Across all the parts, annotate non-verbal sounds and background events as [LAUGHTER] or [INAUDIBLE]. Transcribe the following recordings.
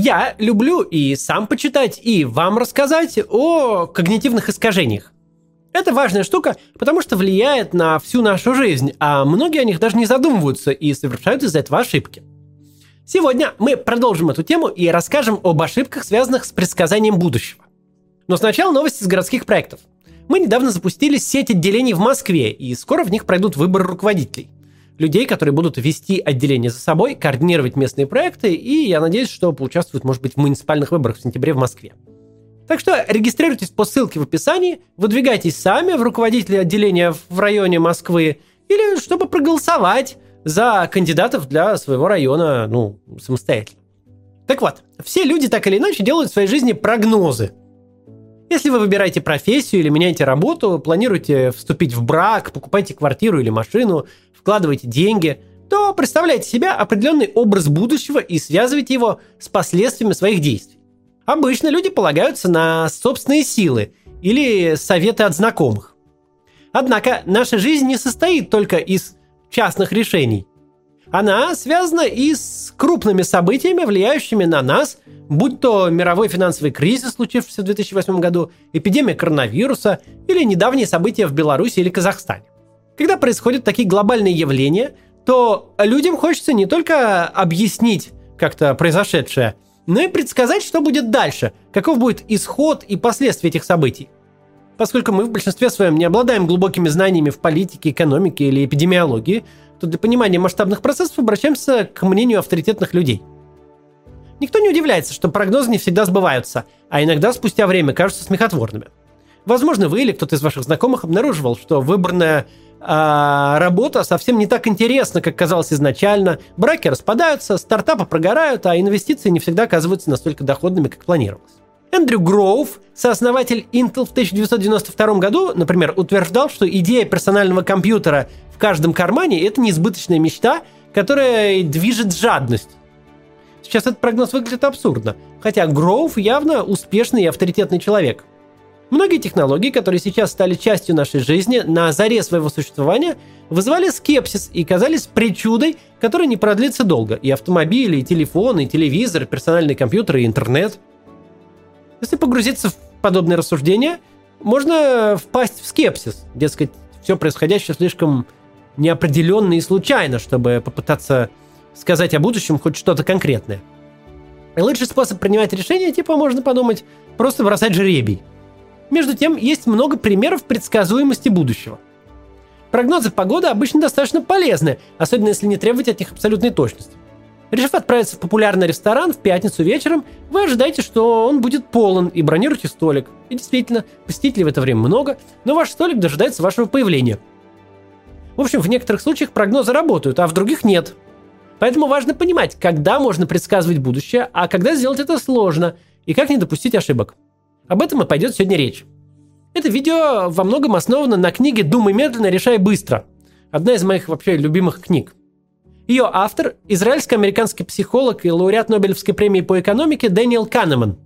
Я люблю и сам почитать, и вам рассказать о когнитивных искажениях. Это важная штука, потому что влияет на всю нашу жизнь, а многие о них даже не задумываются и совершают из-за этого ошибки. Сегодня мы продолжим эту тему и расскажем об ошибках, связанных с предсказанием будущего. Но сначала новости с городских проектов. Мы недавно запустили сеть отделений в Москве, и скоро в них пройдут выборы руководителей. Людей, которые будут вести отделение за собой, координировать местные проекты, и я надеюсь, что поучаствуют, может быть, в муниципальных выборах в сентябре в Москве. Так что регистрируйтесь по ссылке в описании, выдвигайтесь сами в руководители отделения в районе Москвы, или чтобы проголосовать за кандидатов для своего района, ну, самостоятельно. Так вот, все люди так или иначе делают в своей жизни прогнозы – если вы выбираете профессию или меняете работу, планируете вступить в брак, покупаете квартиру или машину, вкладываете деньги, то представляете себя определенный образ будущего и связываете его с последствиями своих действий. Обычно люди полагаются на собственные силы или советы от знакомых. Однако наша жизнь не состоит только из частных решений. Она связана и с крупными событиями, влияющими на нас, будь то мировой финансовый кризис, случившийся в 2008 году, эпидемия коронавируса или недавние события в Беларуси или Казахстане. Когда происходят такие глобальные явления, то людям хочется не только объяснить как-то произошедшее, но и предсказать, что будет дальше, каков будет исход и последствия этих событий. Поскольку мы в большинстве своем не обладаем глубокими знаниями в политике, экономике или эпидемиологии, то для понимания масштабных процессов обращаемся к мнению авторитетных людей. Никто не удивляется, что прогнозы не всегда сбываются, а иногда спустя время кажутся смехотворными. Возможно, вы или кто-то из ваших знакомых обнаруживал, что выбранная э, работа совсем не так интересна, как казалось изначально, браки распадаются, стартапы прогорают, а инвестиции не всегда оказываются настолько доходными, как планировалось. Эндрю Гроув, сооснователь Intel в 1992 году, например, утверждал, что идея персонального компьютера в каждом кармане – это неизбыточная мечта, которая движет жадность. Сейчас этот прогноз выглядит абсурдно, хотя Гроув явно успешный и авторитетный человек. Многие технологии, которые сейчас стали частью нашей жизни на заре своего существования, вызывали скепсис и казались причудой, которая не продлится долго. И автомобили, и телефоны, и телевизор, и персональный компьютер, и интернет. Если погрузиться в подобные рассуждения, можно впасть в скепсис. Дескать, все происходящее слишком неопределенно и случайно, чтобы попытаться сказать о будущем хоть что-то конкретное. И лучший способ принимать решения, типа, можно подумать, просто бросать жеребий. Между тем, есть много примеров предсказуемости будущего. Прогнозы погоды обычно достаточно полезны, особенно если не требовать от них абсолютной точности. Решив отправиться в популярный ресторан в пятницу вечером, вы ожидаете, что он будет полон и бронируете столик. И действительно, посетителей в это время много, но ваш столик дожидается вашего появления – в общем, в некоторых случаях прогнозы работают, а в других нет. Поэтому важно понимать, когда можно предсказывать будущее, а когда сделать это сложно, и как не допустить ошибок. Об этом и пойдет сегодня речь. Это видео во многом основано на книге «Думай медленно, решай быстро». Одна из моих вообще любимых книг. Ее автор – израильско-американский психолог и лауреат Нобелевской премии по экономике Дэниел Канеман.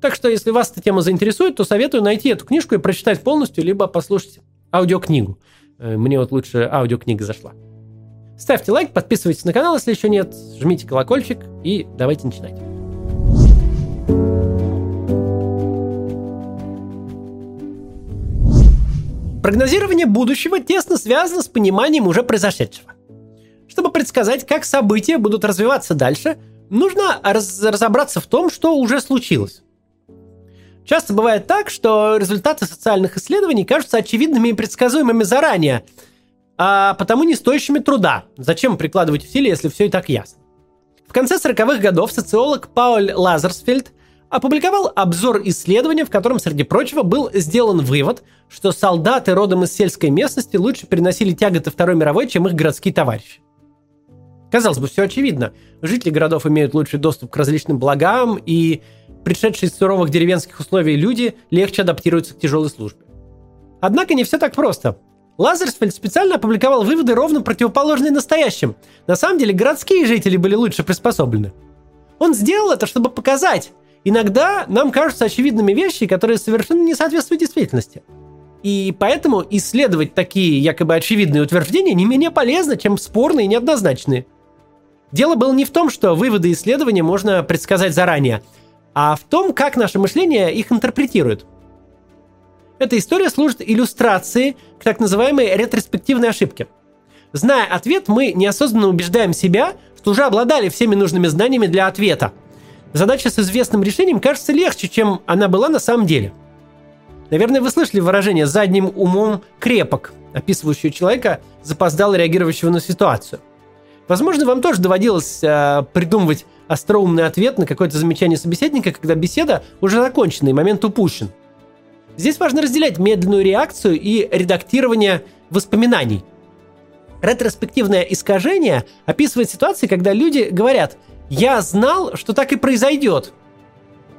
Так что, если вас эта тема заинтересует, то советую найти эту книжку и прочитать полностью, либо послушать аудиокнигу. Э, мне вот лучше аудиокнига зашла. Ставьте лайк, подписывайтесь на канал, если еще нет, жмите колокольчик и давайте начинать. Прогнозирование будущего тесно связано с пониманием уже произошедшего. Чтобы предсказать, как события будут развиваться дальше, нужно раз- разобраться в том, что уже случилось. Часто бывает так, что результаты социальных исследований кажутся очевидными и предсказуемыми заранее, а потому не стоящими труда. Зачем прикладывать усилия, если все и так ясно? В конце 40-х годов социолог Пауль Лазерсфельд опубликовал обзор исследования, в котором, среди прочего, был сделан вывод, что солдаты родом из сельской местности лучше переносили тяготы Второй мировой, чем их городские товарищи. Казалось бы, все очевидно. Жители городов имеют лучший доступ к различным благам, и пришедшие из суровых деревенских условий люди легче адаптируются к тяжелой службе. Однако не все так просто. Лазерсфельд специально опубликовал выводы ровно противоположные настоящим. На самом деле городские жители были лучше приспособлены. Он сделал это, чтобы показать. Иногда нам кажутся очевидными вещи, которые совершенно не соответствуют действительности. И поэтому исследовать такие якобы очевидные утверждения не менее полезно, чем спорные и неоднозначные. Дело было не в том, что выводы исследования можно предсказать заранее, а в том, как наше мышление их интерпретирует. Эта история служит иллюстрацией к так называемой ретроспективной ошибке. Зная ответ, мы неосознанно убеждаем себя, что уже обладали всеми нужными знаниями для ответа. Задача с известным решением кажется легче, чем она была на самом деле. Наверное, вы слышали выражение «задним умом крепок», описывающее человека, запоздало реагирующего на ситуацию. Возможно, вам тоже доводилось э, придумывать остроумный ответ на какое-то замечание собеседника, когда беседа уже закончена и момент упущен – Здесь важно разделять медленную реакцию и редактирование воспоминаний. Ретроспективное искажение описывает ситуации, когда люди говорят «я знал, что так и произойдет».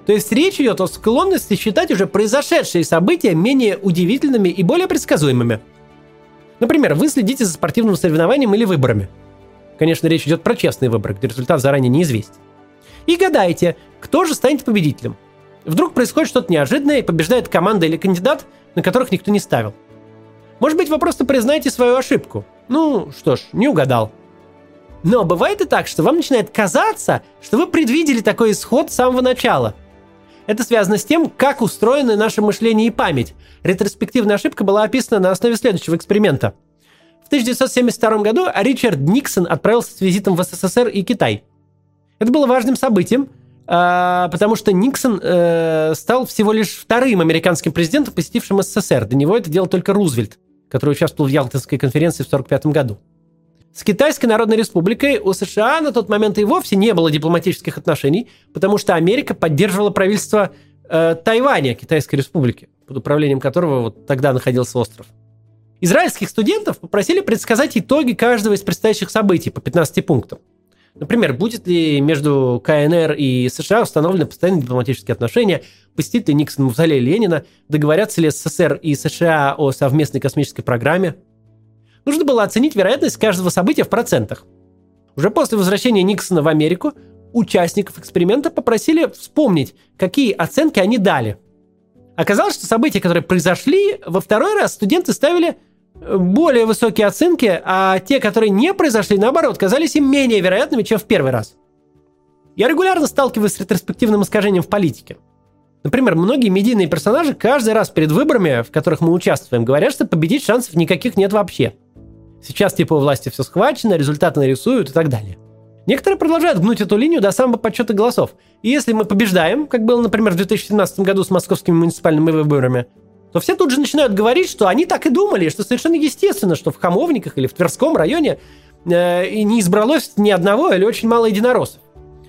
То есть речь идет о склонности считать уже произошедшие события менее удивительными и более предсказуемыми. Например, вы следите за спортивным соревнованием или выборами. Конечно, речь идет про честный выбор, где результат заранее неизвестен. И гадаете, кто же станет победителем. Вдруг происходит что-то неожиданное и побеждает команда или кандидат, на которых никто не ставил. Может быть, вы просто признаете свою ошибку. Ну, что ж, не угадал. Но бывает и так, что вам начинает казаться, что вы предвидели такой исход с самого начала. Это связано с тем, как устроены наше мышление и память. Ретроспективная ошибка была описана на основе следующего эксперимента. В 1972 году Ричард Никсон отправился с визитом в СССР и Китай. Это было важным событием – а, потому что Никсон э, стал всего лишь вторым американским президентом, посетившим СССР. До него это делал только Рузвельт, который участвовал в Ялтинской конференции в 1945 году. С Китайской Народной Республикой у США на тот момент и вовсе не было дипломатических отношений, потому что Америка поддерживала правительство э, Тайваня, Китайской Республики, под управлением которого вот тогда находился остров. Израильских студентов попросили предсказать итоги каждого из предстоящих событий по 15 пунктам. Например, будет ли между КНР и США установлены постоянные дипломатические отношения, посетит ли Никсон мавзолей Ленина, договорятся ли СССР и США о совместной космической программе. Нужно было оценить вероятность каждого события в процентах. Уже после возвращения Никсона в Америку участников эксперимента попросили вспомнить, какие оценки они дали. Оказалось, что события, которые произошли, во второй раз студенты ставили более высокие оценки, а те, которые не произошли, наоборот, казались им менее вероятными, чем в первый раз. Я регулярно сталкиваюсь с ретроспективным искажением в политике. Например, многие медийные персонажи каждый раз перед выборами, в которых мы участвуем, говорят, что победить шансов никаких нет вообще. Сейчас типа у власти все схвачено, результаты нарисуют и так далее. Некоторые продолжают гнуть эту линию до самого подсчета голосов. И если мы побеждаем, как было, например, в 2017 году с московскими муниципальными выборами, то все тут же начинают говорить, что они так и думали, что совершенно естественно, что в Хамовниках или в Тверском районе э, и не избралось ни одного или очень мало единороссов.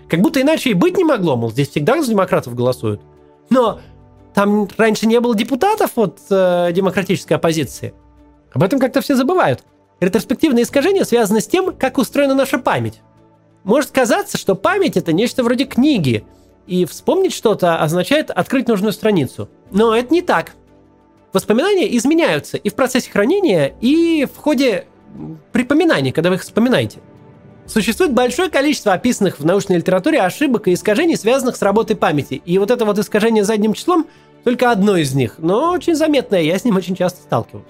Как будто иначе и быть не могло, мол, здесь всегда за демократов голосуют. Но там раньше не было депутатов от э, демократической оппозиции. Об этом как-то все забывают. Ретроспективное искажение связано с тем, как устроена наша память. Может казаться, что память это нечто вроде книги, и вспомнить что-то означает открыть нужную страницу. Но это не так. Воспоминания изменяются и в процессе хранения, и в ходе припоминания, когда вы их вспоминаете. Существует большое количество описанных в научной литературе ошибок и искажений, связанных с работой памяти. И вот это вот искажение задним числом только одно из них, но очень заметное, я с ним очень часто сталкиваюсь.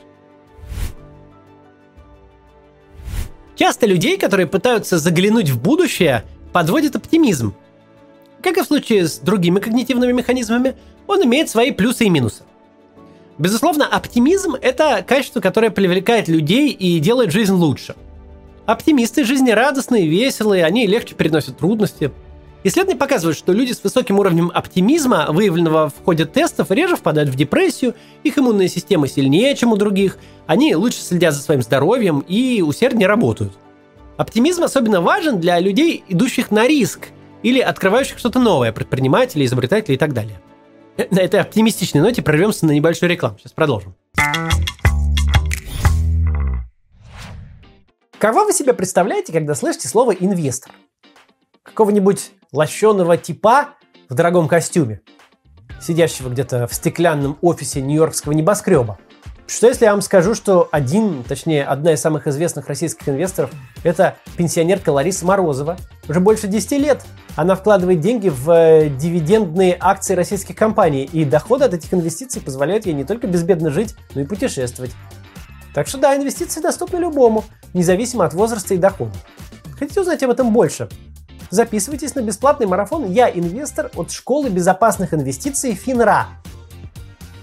Часто людей, которые пытаются заглянуть в будущее, подводит оптимизм. Как и в случае с другими когнитивными механизмами, он имеет свои плюсы и минусы. Безусловно, оптимизм – это качество, которое привлекает людей и делает жизнь лучше. Оптимисты жизнерадостные, веселые, они легче переносят трудности. Исследования показывают, что люди с высоким уровнем оптимизма, выявленного в ходе тестов, реже впадают в депрессию, их иммунная система сильнее, чем у других, они лучше следят за своим здоровьем и усерднее работают. Оптимизм особенно важен для людей, идущих на риск или открывающих что-то новое, предпринимателей, изобретателей и так далее. На этой оптимистичной ноте прорвемся на небольшую рекламу. Сейчас продолжим. Кого вы себе представляете, когда слышите слово «инвестор»? Какого-нибудь лощеного типа в дорогом костюме, сидящего где-то в стеклянном офисе нью-йоркского небоскреба – что если я вам скажу, что один, точнее, одна из самых известных российских инвесторов – это пенсионерка Лариса Морозова. Уже больше 10 лет она вкладывает деньги в э, дивидендные акции российских компаний, и доходы от этих инвестиций позволяют ей не только безбедно жить, но и путешествовать. Так что да, инвестиции доступны любому, независимо от возраста и дохода. Хотите узнать об этом больше? Записывайтесь на бесплатный марафон «Я инвестор» от Школы безопасных инвестиций ФИНРА.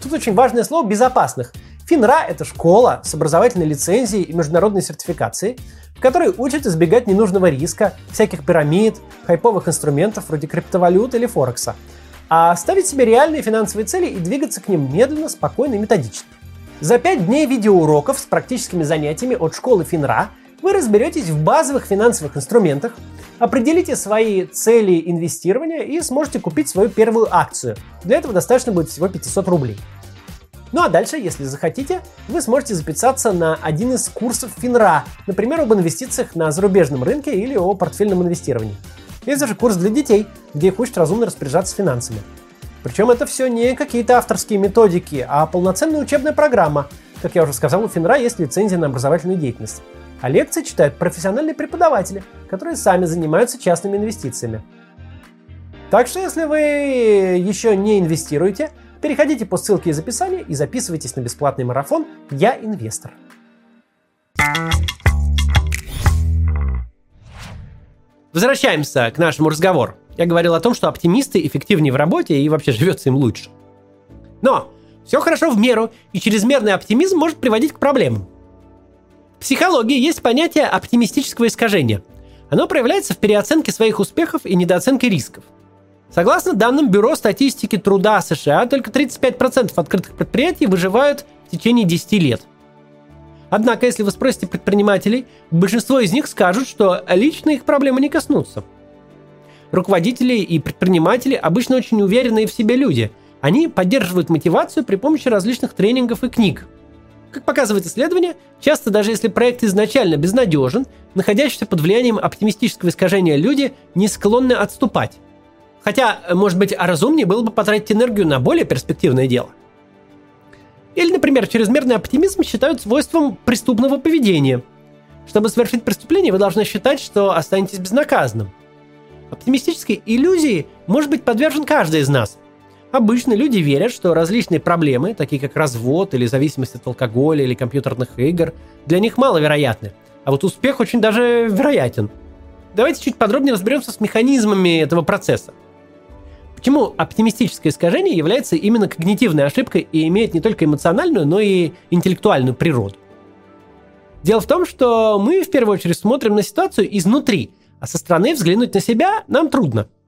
Тут очень важное слово «безопасных». ФИНРА – это школа с образовательной лицензией и международной сертификацией, в которой учат избегать ненужного риска, всяких пирамид, хайповых инструментов вроде криптовалют или Форекса, а ставить себе реальные финансовые цели и двигаться к ним медленно, спокойно и методично. За 5 дней видеоуроков с практическими занятиями от школы ФИНРА вы разберетесь в базовых финансовых инструментах, определите свои цели инвестирования и сможете купить свою первую акцию. Для этого достаточно будет всего 500 рублей. Ну а дальше, если захотите, вы сможете записаться на один из курсов ФИНРА, например, об инвестициях на зарубежном рынке или о портфельном инвестировании. Есть даже курс для детей, где их учат разумно распоряжаться финансами. Причем это все не какие-то авторские методики, а полноценная учебная программа. Как я уже сказал, у ФИНРА есть лицензия на образовательную деятельность. А лекции читают профессиональные преподаватели, которые сами занимаются частными инвестициями. Так что, если вы еще не инвестируете, переходите по ссылке из описания и записывайтесь на бесплатный марафон «Я инвестор». Возвращаемся к нашему разговору. Я говорил о том, что оптимисты эффективнее в работе и вообще живется им лучше. Но все хорошо в меру, и чрезмерный оптимизм может приводить к проблемам. Психологии есть понятие оптимистического искажения. Оно проявляется в переоценке своих успехов и недооценке рисков. Согласно данным Бюро статистики труда США, только 35% открытых предприятий выживают в течение 10 лет. Однако, если вы спросите предпринимателей, большинство из них скажут, что лично их проблемы не коснутся. Руководители и предприниматели обычно очень уверенные в себе люди. Они поддерживают мотивацию при помощи различных тренингов и книг – как показывает исследование, часто даже если проект изначально безнадежен, находящиеся под влиянием оптимистического искажения люди не склонны отступать. Хотя, может быть, разумнее было бы потратить энергию на более перспективное дело. Или, например, чрезмерный оптимизм считают свойством преступного поведения. Чтобы совершить преступление, вы должны считать, что останетесь безнаказанным. Оптимистической иллюзии может быть подвержен каждый из нас. Обычно люди верят, что различные проблемы, такие как развод или зависимость от алкоголя или компьютерных игр, для них маловероятны. А вот успех очень даже вероятен. Давайте чуть подробнее разберемся с механизмами этого процесса. Почему оптимистическое искажение является именно когнитивной ошибкой и имеет не только эмоциональную, но и интеллектуальную природу? Дело в том, что мы в первую очередь смотрим на ситуацию изнутри, а со стороны взглянуть на себя нам трудно –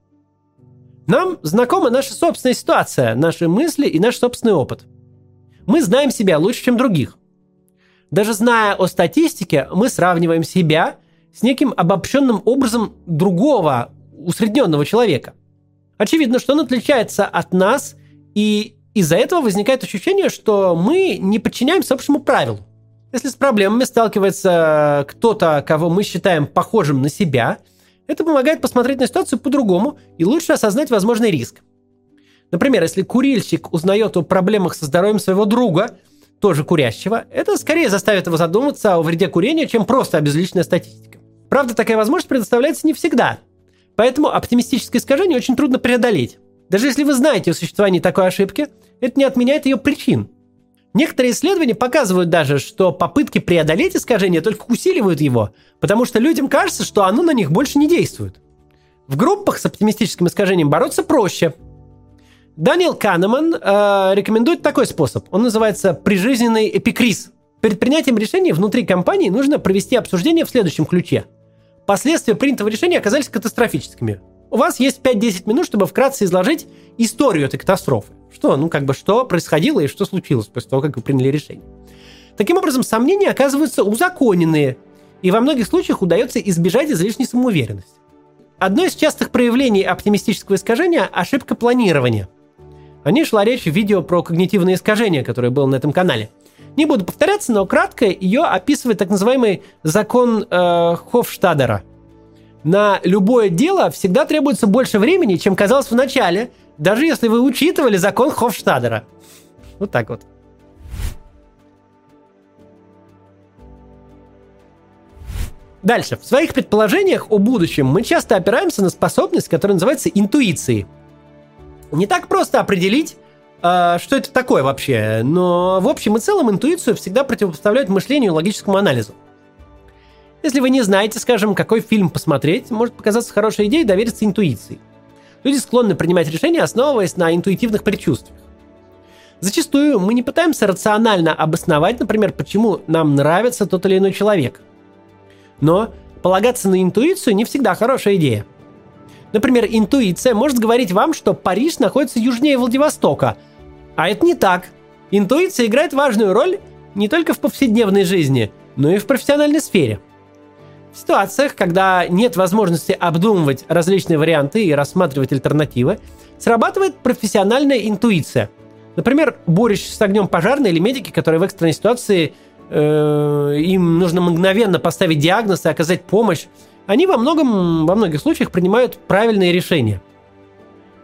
нам знакома наша собственная ситуация, наши мысли и наш собственный опыт. Мы знаем себя лучше, чем других. Даже зная о статистике, мы сравниваем себя с неким обобщенным образом другого, усредненного человека. Очевидно, что он отличается от нас, и из-за этого возникает ощущение, что мы не подчиняемся общему правилу. Если с проблемами сталкивается кто-то, кого мы считаем похожим на себя – это помогает посмотреть на ситуацию по-другому и лучше осознать возможный риск. Например, если курильщик узнает о проблемах со здоровьем своего друга, тоже курящего, это скорее заставит его задуматься о вреде курения, чем просто обезличенная статистика. Правда, такая возможность предоставляется не всегда. Поэтому оптимистическое искажение очень трудно преодолеть. Даже если вы знаете о существовании такой ошибки, это не отменяет ее причин. Некоторые исследования показывают даже, что попытки преодолеть искажение только усиливают его, потому что людям кажется, что оно на них больше не действует. В группах с оптимистическим искажением бороться проще. Даниэл Канеман э, рекомендует такой способ. Он называется прижизненный эпикриз. Перед принятием решения внутри компании нужно провести обсуждение в следующем ключе. Последствия принятого решения оказались катастрофическими. У вас есть 5-10 минут, чтобы вкратце изложить историю этой катастрофы. Что, ну как бы, что происходило и что случилось после того, как вы приняли решение. Таким образом, сомнения оказываются узаконенные, и во многих случаях удается избежать излишней самоуверенности. Одно из частых проявлений оптимистического искажения – ошибка планирования. О ней шла речь в видео про когнитивные искажения, которое было на этом канале. Не буду повторяться, но кратко ее описывает так называемый закон э, Хофштадера. На любое дело всегда требуется больше времени, чем казалось в начале – даже если вы учитывали закон Хофштадера. Вот так вот. Дальше. В своих предположениях о будущем мы часто опираемся на способность, которая называется интуицией. Не так просто определить, э, что это такое вообще, но в общем и целом интуицию всегда противопоставляют мышлению и логическому анализу. Если вы не знаете, скажем, какой фильм посмотреть, может показаться хорошей идеей довериться интуиции. Люди склонны принимать решения, основываясь на интуитивных предчувствиях. Зачастую мы не пытаемся рационально обосновать, например, почему нам нравится тот или иной человек. Но полагаться на интуицию не всегда хорошая идея. Например, интуиция может говорить вам, что Париж находится южнее Владивостока. А это не так. Интуиция играет важную роль не только в повседневной жизни, но и в профессиональной сфере. В ситуациях, когда нет возможности обдумывать различные варианты и рассматривать альтернативы, срабатывает профессиональная интуиция. Например, борющиеся с огнем пожарные или медики, которые в экстренной ситуации э, им нужно мгновенно поставить диагноз и оказать помощь, они во, многом, во многих случаях принимают правильные решения.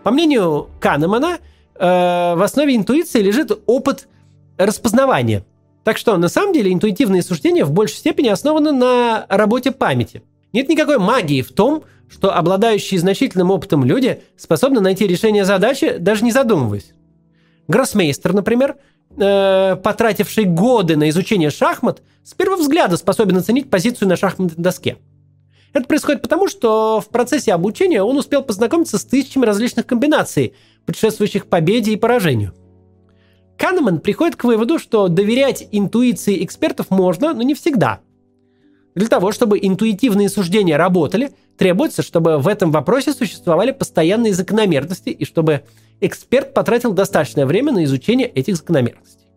По мнению Канемана, э, в основе интуиции лежит опыт распознавания. Так что, на самом деле, интуитивные суждения в большей степени основаны на работе памяти. Нет никакой магии в том, что обладающие значительным опытом люди способны найти решение задачи, даже не задумываясь. Гроссмейстер, например, э, потративший годы на изучение шахмат, с первого взгляда способен оценить позицию на шахматной доске. Это происходит потому, что в процессе обучения он успел познакомиться с тысячами различных комбинаций, предшествующих победе и поражению. Канеман приходит к выводу, что доверять интуиции экспертов можно, но не всегда. Для того, чтобы интуитивные суждения работали, требуется, чтобы в этом вопросе существовали постоянные закономерности и чтобы эксперт потратил достаточное время на изучение этих закономерностей.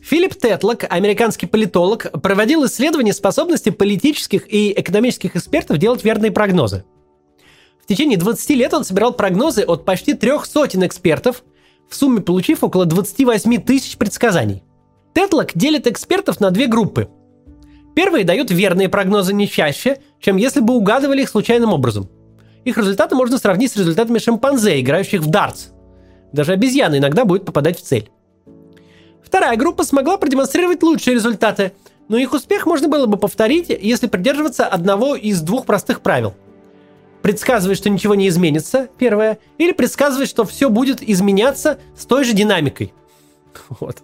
Филипп Тетлок, американский политолог, проводил исследование способности политических и экономических экспертов делать верные прогнозы – в течение 20 лет он собирал прогнозы от почти трех сотен экспертов, в сумме получив около 28 тысяч предсказаний. Тетлок делит экспертов на две группы. Первые дают верные прогнозы не чаще, чем если бы угадывали их случайным образом. Их результаты можно сравнить с результатами шимпанзе, играющих в дартс. Даже обезьяна иногда будет попадать в цель. Вторая группа смогла продемонстрировать лучшие результаты, но их успех можно было бы повторить, если придерживаться одного из двух простых правил – предсказывает, что ничего не изменится, первое, или предсказывает, что все будет изменяться с той же динамикой. [LAUGHS] Вот.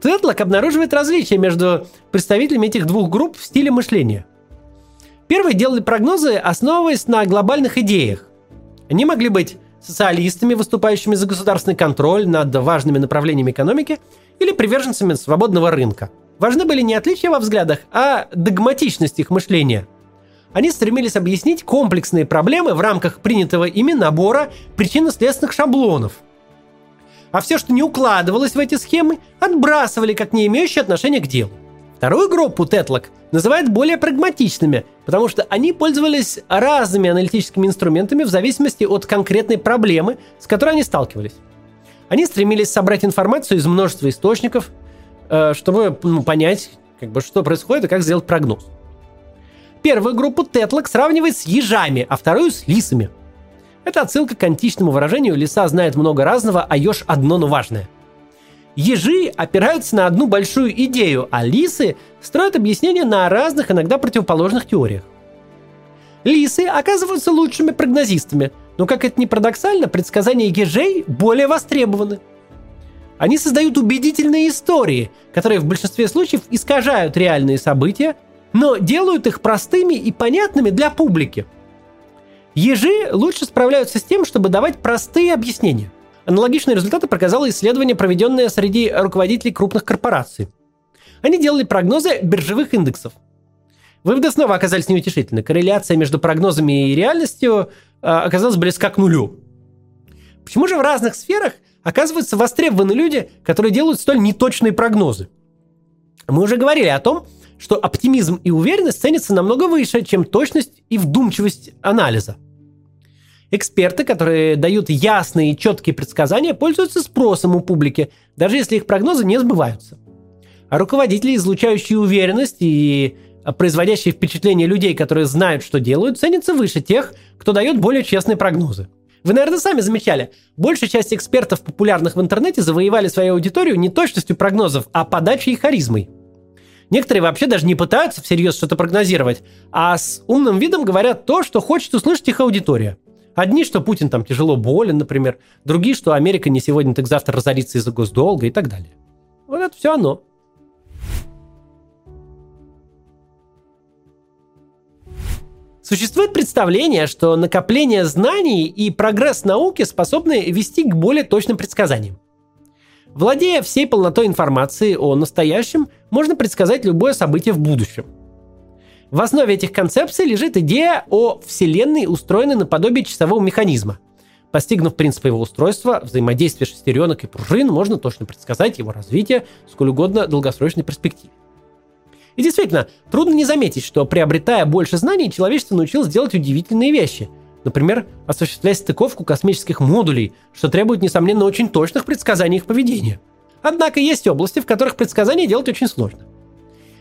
Тетлок обнаруживает различия между представителями этих двух групп в стиле мышления. Первые делали прогнозы, основываясь на глобальных идеях. Они могли быть социалистами, выступающими за государственный контроль над важными направлениями экономики, или приверженцами свободного рынка. Важны были не отличия во взглядах, а догматичность их мышления – они стремились объяснить комплексные проблемы в рамках принятого ими набора причинно-следственных шаблонов. А все, что не укладывалось в эти схемы, отбрасывали как не имеющие отношения к делу. Вторую группу Тетлок называют более прагматичными, потому что они пользовались разными аналитическими инструментами в зависимости от конкретной проблемы, с которой они сталкивались. Они стремились собрать информацию из множества источников, э, чтобы ну, понять, как бы, что происходит и как сделать прогноз. Первую группу Тетлок сравнивает с ежами, а вторую с лисами. Это отсылка к античному выражению «лиса знает много разного, а еж одно, но важное». Ежи опираются на одну большую идею, а лисы строят объяснения на разных, иногда противоположных теориях. Лисы оказываются лучшими прогнозистами, но, как это ни парадоксально, предсказания ежей более востребованы. Они создают убедительные истории, которые в большинстве случаев искажают реальные события но делают их простыми и понятными для публики. Ежи лучше справляются с тем, чтобы давать простые объяснения. Аналогичные результаты показало исследование, проведенное среди руководителей крупных корпораций. Они делали прогнозы биржевых индексов. Выводы снова оказались неутешительны. Корреляция между прогнозами и реальностью э, оказалась близка к нулю. Почему же в разных сферах оказываются востребованы люди, которые делают столь неточные прогнозы? Мы уже говорили о том, что оптимизм и уверенность ценятся намного выше, чем точность и вдумчивость анализа. Эксперты, которые дают ясные и четкие предсказания, пользуются спросом у публики, даже если их прогнозы не сбываются. А руководители, излучающие уверенность и производящие впечатление людей, которые знают, что делают, ценятся выше тех, кто дает более честные прогнозы. Вы, наверное, сами замечали, большая часть экспертов, популярных в интернете, завоевали свою аудиторию не точностью прогнозов, а подачей и харизмой – Некоторые вообще даже не пытаются всерьез что-то прогнозировать, а с умным видом говорят то, что хочет услышать их аудитория. Одни, что Путин там тяжело болен, например. Другие, что Америка не сегодня, так завтра разорится из-за госдолга и так далее. Вот это все оно. Существует представление, что накопление знаний и прогресс науки способны вести к более точным предсказаниям. Владея всей полнотой информации о настоящем, можно предсказать любое событие в будущем. В основе этих концепций лежит идея о Вселенной, устроенной наподобие часового механизма. Постигнув принцип его устройства, взаимодействие шестеренок и пружин, можно точно предсказать его развитие сколь угодно долгосрочной перспективе. И действительно, трудно не заметить, что приобретая больше знаний, человечество научилось делать удивительные вещи. Например, осуществлять стыковку космических модулей, что требует, несомненно, очень точных предсказаний их поведения. Однако есть области, в которых предсказания делать очень сложно.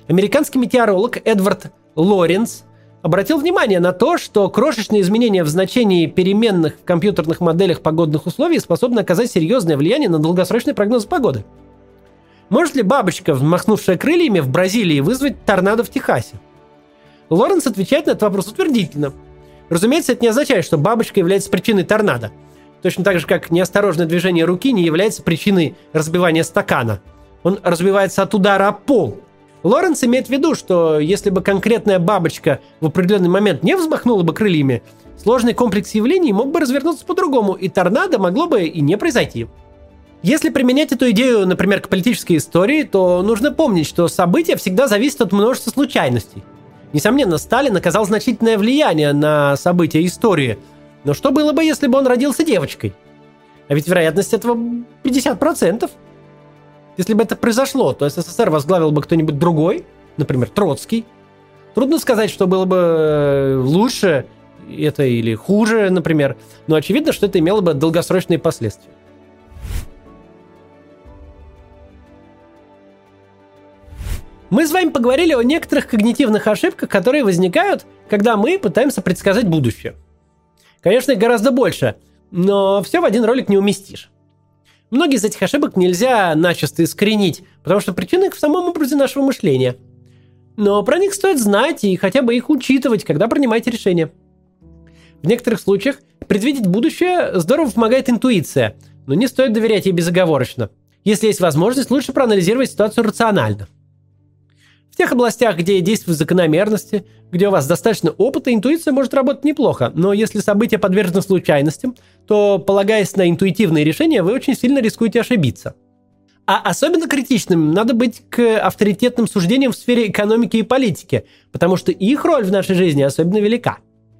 Американский метеоролог Эдвард Лоренс обратил внимание на то, что крошечные изменения в значении переменных в компьютерных моделях погодных условий способны оказать серьезное влияние на долгосрочный прогноз погоды – может ли бабочка, взмахнувшая крыльями в Бразилии, вызвать торнадо в Техасе? Лоренс отвечает на этот вопрос утвердительно. Разумеется, это не означает, что бабочка является причиной торнадо. Точно так же, как неосторожное движение руки не является причиной разбивания стакана. Он разбивается от удара о пол. Лоренс имеет в виду, что если бы конкретная бабочка в определенный момент не взмахнула бы крыльями, сложный комплекс явлений мог бы развернуться по-другому, и торнадо могло бы и не произойти. Если применять эту идею, например, к политической истории, то нужно помнить, что события всегда зависят от множества случайностей. Несомненно, Сталин оказал значительное влияние на события истории. Но что было бы, если бы он родился девочкой? А ведь вероятность этого 50%. Если бы это произошло, то СССР возглавил бы кто-нибудь другой, например, Троцкий. Трудно сказать, что было бы э, лучше это или хуже, например. Но очевидно, что это имело бы долгосрочные последствия. Мы с вами поговорили о некоторых когнитивных ошибках, которые возникают, когда мы пытаемся предсказать будущее. Конечно, их гораздо больше, но все в один ролик не уместишь. Многие из этих ошибок нельзя начисто искоренить, потому что причины их в самом образе нашего мышления. Но про них стоит знать и хотя бы их учитывать, когда принимаете решения. В некоторых случаях предвидеть будущее здорово помогает интуиция, но не стоит доверять ей безоговорочно. Если есть возможность, лучше проанализировать ситуацию рационально – тех областях, где действуют закономерности, где у вас достаточно опыта, интуиция может работать неплохо. Но если события подвержены случайностям, то, полагаясь на интуитивные решения, вы очень сильно рискуете ошибиться. А особенно критичным надо быть к авторитетным суждениям в сфере экономики и политики, потому что их роль в нашей жизни особенно велика.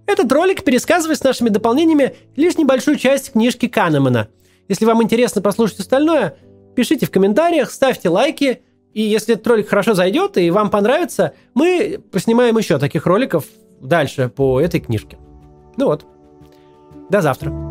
Этот ролик пересказывает с нашими дополнениями лишь небольшую часть книжки Канемана. Если вам интересно послушать остальное, пишите в комментариях, ставьте лайки – и если этот ролик хорошо зайдет и вам понравится, мы поснимаем еще таких роликов дальше по этой книжке. Ну вот. До завтра.